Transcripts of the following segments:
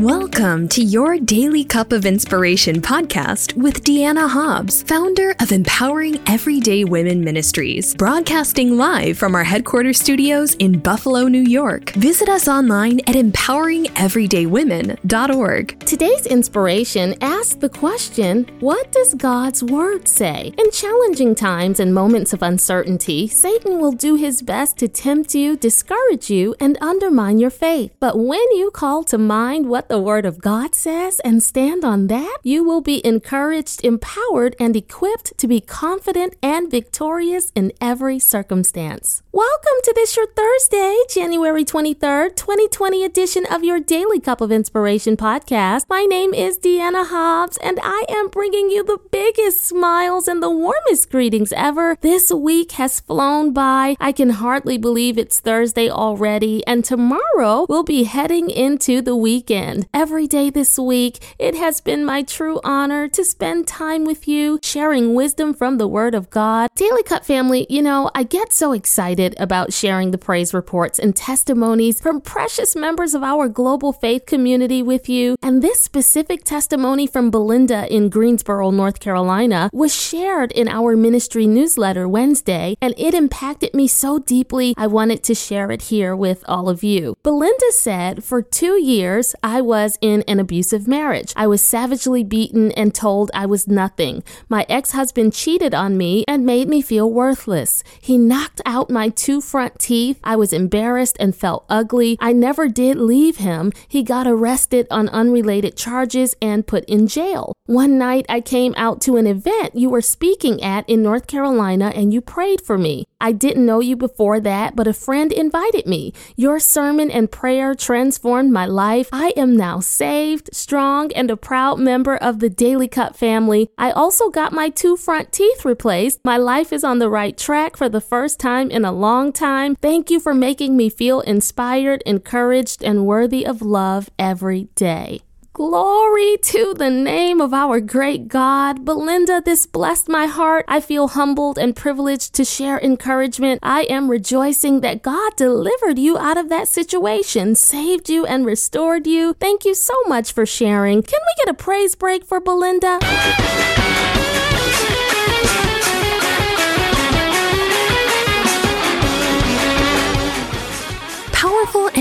Welcome to your Daily Cup of Inspiration podcast with Deanna Hobbs, founder of Empowering Everyday Women Ministries, broadcasting live from our headquarters studios in Buffalo, New York. Visit us online at empoweringeverydaywomen.org. Today's inspiration asks the question What does God's Word say? In challenging times and moments of uncertainty, Satan will do his best to tempt you, discourage you, and undermine your faith. But when you call to mind what the Word of God says and stand on that, you will be encouraged, empowered, and equipped to be confident and victorious in every circumstance. Welcome to this your Thursday, January 23rd, 2020 edition of your Daily Cup of Inspiration podcast. My name is Deanna Hobbs, and I am bringing you the biggest smiles and the warmest greetings ever. This week has flown by. I can hardly believe it's Thursday already, and tomorrow we'll be heading into the weekend. Every day this week, it has been my true honor to spend time with you, sharing wisdom from the Word of God. Daily Cup family, you know, I get so excited about sharing the praise reports and testimonies from precious members of our global faith community with you. And this specific testimony from Belinda in Greensboro, North Carolina, was shared in our ministry newsletter Wednesday, and it impacted me so deeply, I wanted to share it here with all of you. Belinda said, For two years, I was in an abusive marriage. I was savagely beaten and told I was nothing. My ex husband cheated on me and made me feel worthless. He knocked out my two front teeth. I was embarrassed and felt ugly. I never did leave him. He got arrested on unrelated charges and put in jail. One night I came out to an event you were speaking at in North Carolina and you prayed for me. I didn't know you before that, but a friend invited me. Your sermon and prayer transformed my life. I am now saved, strong, and a proud member of the Daily Cup family. I also got my two front teeth replaced. My life is on the right track for the first time in a long time. Thank you for making me feel inspired, encouraged, and worthy of love every day. Glory to the name of our great God. Belinda, this blessed my heart. I feel humbled and privileged to share encouragement. I am rejoicing that God delivered you out of that situation, saved you, and restored you. Thank you so much for sharing. Can we get a praise break for Belinda?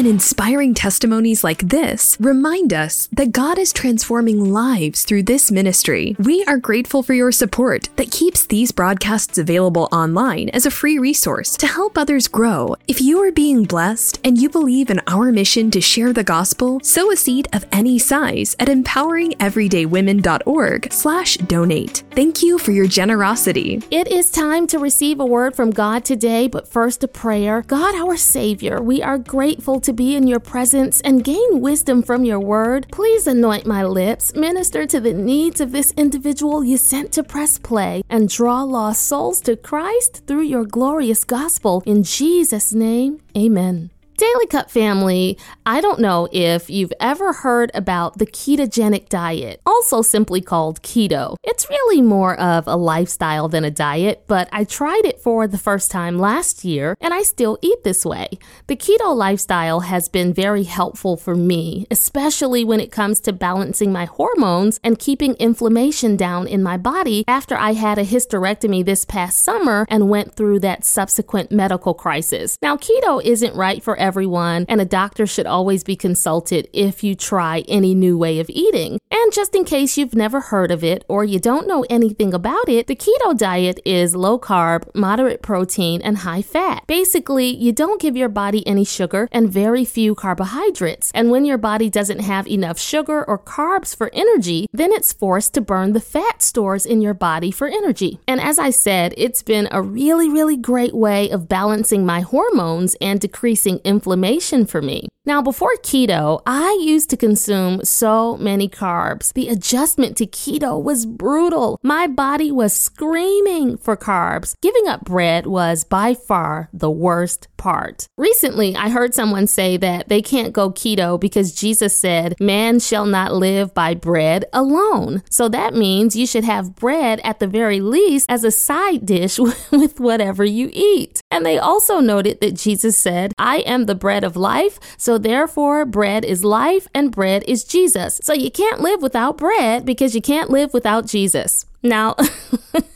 And inspiring testimonies like this remind us that God is transforming lives through this ministry. We are grateful for your support that keeps these broadcasts available online as a free resource to help others grow. If you are being blessed and you believe in our mission to share the gospel, sow a seed of any size at empoweringeverydaywomen.org/donate. Thank you for your generosity. It is time to receive a word from God today, but first a prayer. God, our Savior, we are grateful to be in your presence and gain wisdom from your word. Please anoint my lips, minister to the needs of this individual you sent to press play, and draw lost souls to Christ through your glorious gospel. In Jesus' name, amen. Daily Cup family, I don't know if you've ever heard about the ketogenic diet, also simply called keto. It's really more of a lifestyle than a diet, but I tried it for the first time last year and I still eat this way. The keto lifestyle has been very helpful for me, especially when it comes to balancing my hormones and keeping inflammation down in my body after I had a hysterectomy this past summer and went through that subsequent medical crisis. Now, keto isn't right for everyone, and a doctor should always be consulted if you try any new way of eating. And just in case you've never heard of it or you don't know anything about it, the keto diet is low carb, moderate protein, and high fat. Basically, you don't give your body any sugar and very few carbohydrates. And when your body doesn't have enough sugar or carbs for energy, then it's forced to burn the fat stores in your body for energy. And as I said, it's been a really, really great way of balancing my hormones and decreasing inflammation for me. Now, before keto, I used to consume so many carbs. The adjustment to keto was brutal. My body was screaming for carbs. Giving up bread was by far the worst part. Recently, I heard someone say that they can't go keto because Jesus said, Man shall not live by bread alone. So that means you should have bread at the very least as a side dish with whatever you eat. And they also noted that Jesus said, I am the bread of life. So So therefore, bread is life and bread is Jesus. So you can't live without bread because you can't live without Jesus. Now,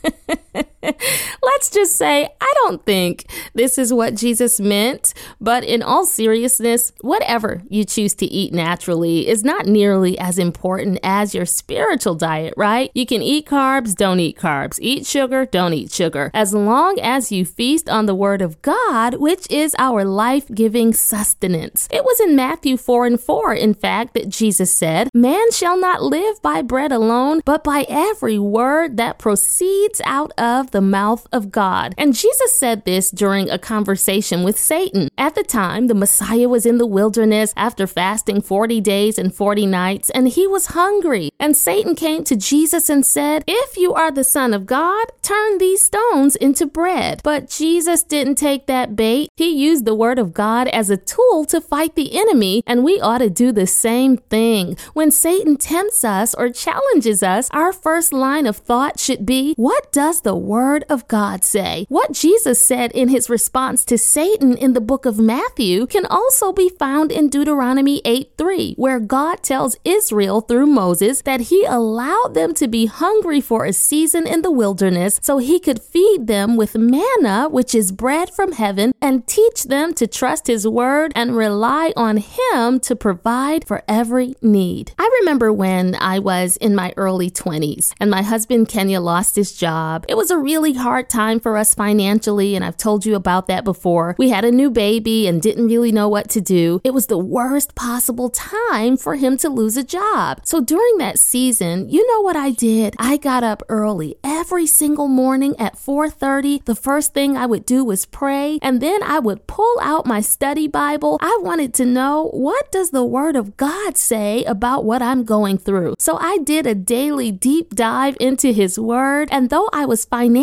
let's just say I don't think this is what Jesus meant, but in all seriousness, whatever you choose to eat naturally is not nearly as important as your spiritual diet, right? You can eat carbs, don't eat carbs, eat sugar, don't eat sugar, as long as you feast on the Word of God, which is our life giving sustenance. It was in Matthew 4 and 4, in fact, that Jesus said, Man shall not live by bread alone, but by every word word that proceeds out of the mouth of God. And Jesus said this during a conversation with Satan. At the time, the Messiah was in the wilderness after fasting 40 days and 40 nights, and he was hungry. And Satan came to Jesus and said, If you are the Son of God, turn these stones into bread. But Jesus didn't take that bait. He used the word of God as a tool to fight the enemy, and we ought to do the same thing. When Satan tempts us or challenges us, our first line of thought should be what does the Word of God say? What Jesus said in his response to Satan in the book of Matthew can also be found in Deuteronomy 8 3, where God tells Israel through Moses that he allowed them to be hungry for a season in the wilderness so he could feed them with manna, which is bread from heaven, and teach them to trust his word and rely on him to provide for every need. I remember when I was in my early 20s and my husband Kenya lost his job. It was a really hard time for us financially, and I've told you about that before. We had a new baby and didn't really know what to do. It was the worst possible time for him to lose a job. So during that season, you know what I did? I got up early every single morning at 4:30. The first thing I would do was pray, and then I would pull out my study Bible. I wanted to know what does the word of God say about what I'm going through. So I did a daily deep dive into His Word, and though I was financially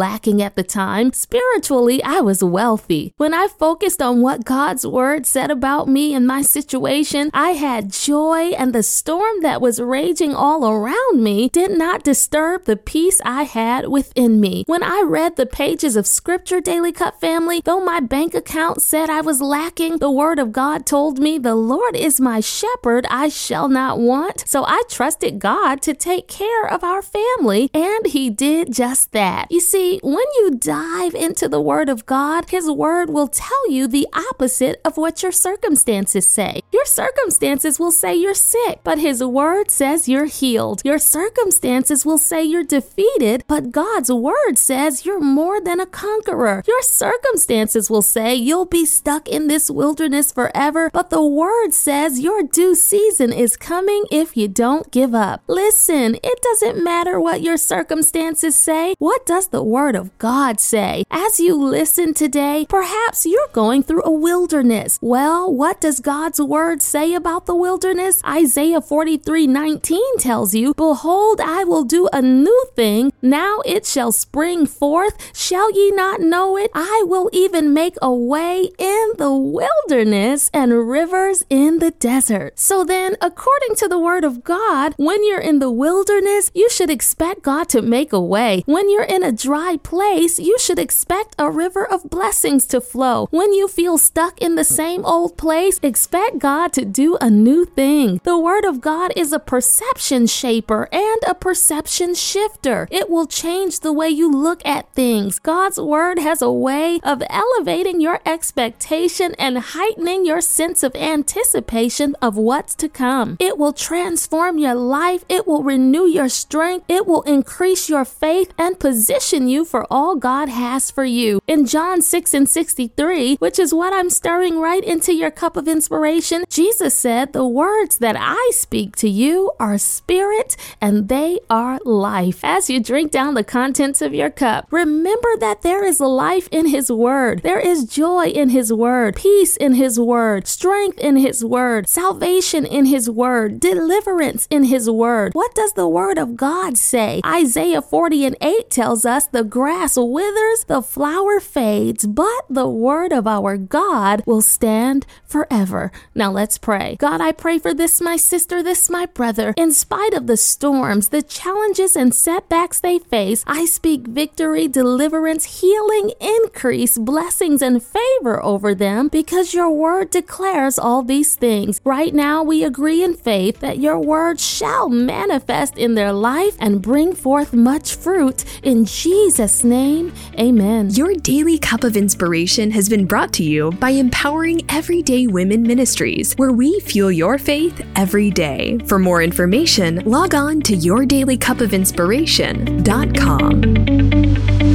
lacking at the time, spiritually I was wealthy. When I focused on what God's Word said about me and my situation, I had joy, and the storm that was raging all around me did not disturb the peace I had within me. When I read the pages of Scripture, Daily Cup family, though my bank account said I was lacking, the Word of God told me, The Lord is my shepherd, I shall not want. So I trusted God to take care of our family, and he did just that. You see, when you dive into the Word of God, His Word will tell you the opposite of what your circumstances say. Your circumstances will say you're sick, but His Word says you're healed. Your circumstances will say you're defeated, but God's Word says you're more than a conqueror. Your circumstances will say you'll be stuck in this wilderness forever, but the Word says your due season is coming if you don't give up. Listen, it doesn't matter what your circumstances say. What does the Word of God say? As you listen today, perhaps you're going through a wilderness. Well, what does God's Word say about the wilderness? Isaiah 43 19 tells you, Behold, I will do a new thing. Now it shall spring forth. Shall ye not know it? I will even make a way in the wilderness and rivers in the desert. So then, according to the Word of God, when you're in the wilderness, you should expect God to make a way. When you're in a dry place, you should expect a river of blessings to flow. When you feel stuck in the same old place, expect God to do a new thing. The Word of God is a perception shaper and a perception shifter. It will change the way you look at things. God's Word has a way of elevating your expectation and heightening your sense of anticipation of what's to come. It will transform your life, it will renew your strength, it will increase your faith and position you for all God has for you. In John 6 and 63, which is what I'm stirring right into your cup of inspiration, Jesus said, The words that I speak to you are spirit and they are life. As you drink down the contents of your cup, remember that there is life in His Word. There is joy in His Word, peace in His Word, strength in His Word, salvation in His Word, deliverance in His Word. What does the Word of God say? Isaiah 40 and 8 8 tells us the grass withers, the flower fades, but the word of our God will stand forever. Now let's pray. God, I pray for this, my sister, this, my brother. In spite of the storms, the challenges, and setbacks they face, I speak victory, deliverance, healing, increase, blessings, and favor over them because your word declares all these things. Right now, we agree in faith that your word shall manifest in their life and bring forth much fruit. In Jesus' name, amen. Your daily cup of inspiration has been brought to you by Empowering Everyday Women Ministries, where we fuel your faith every day. For more information, log on to yourdailycupofinspiration.com.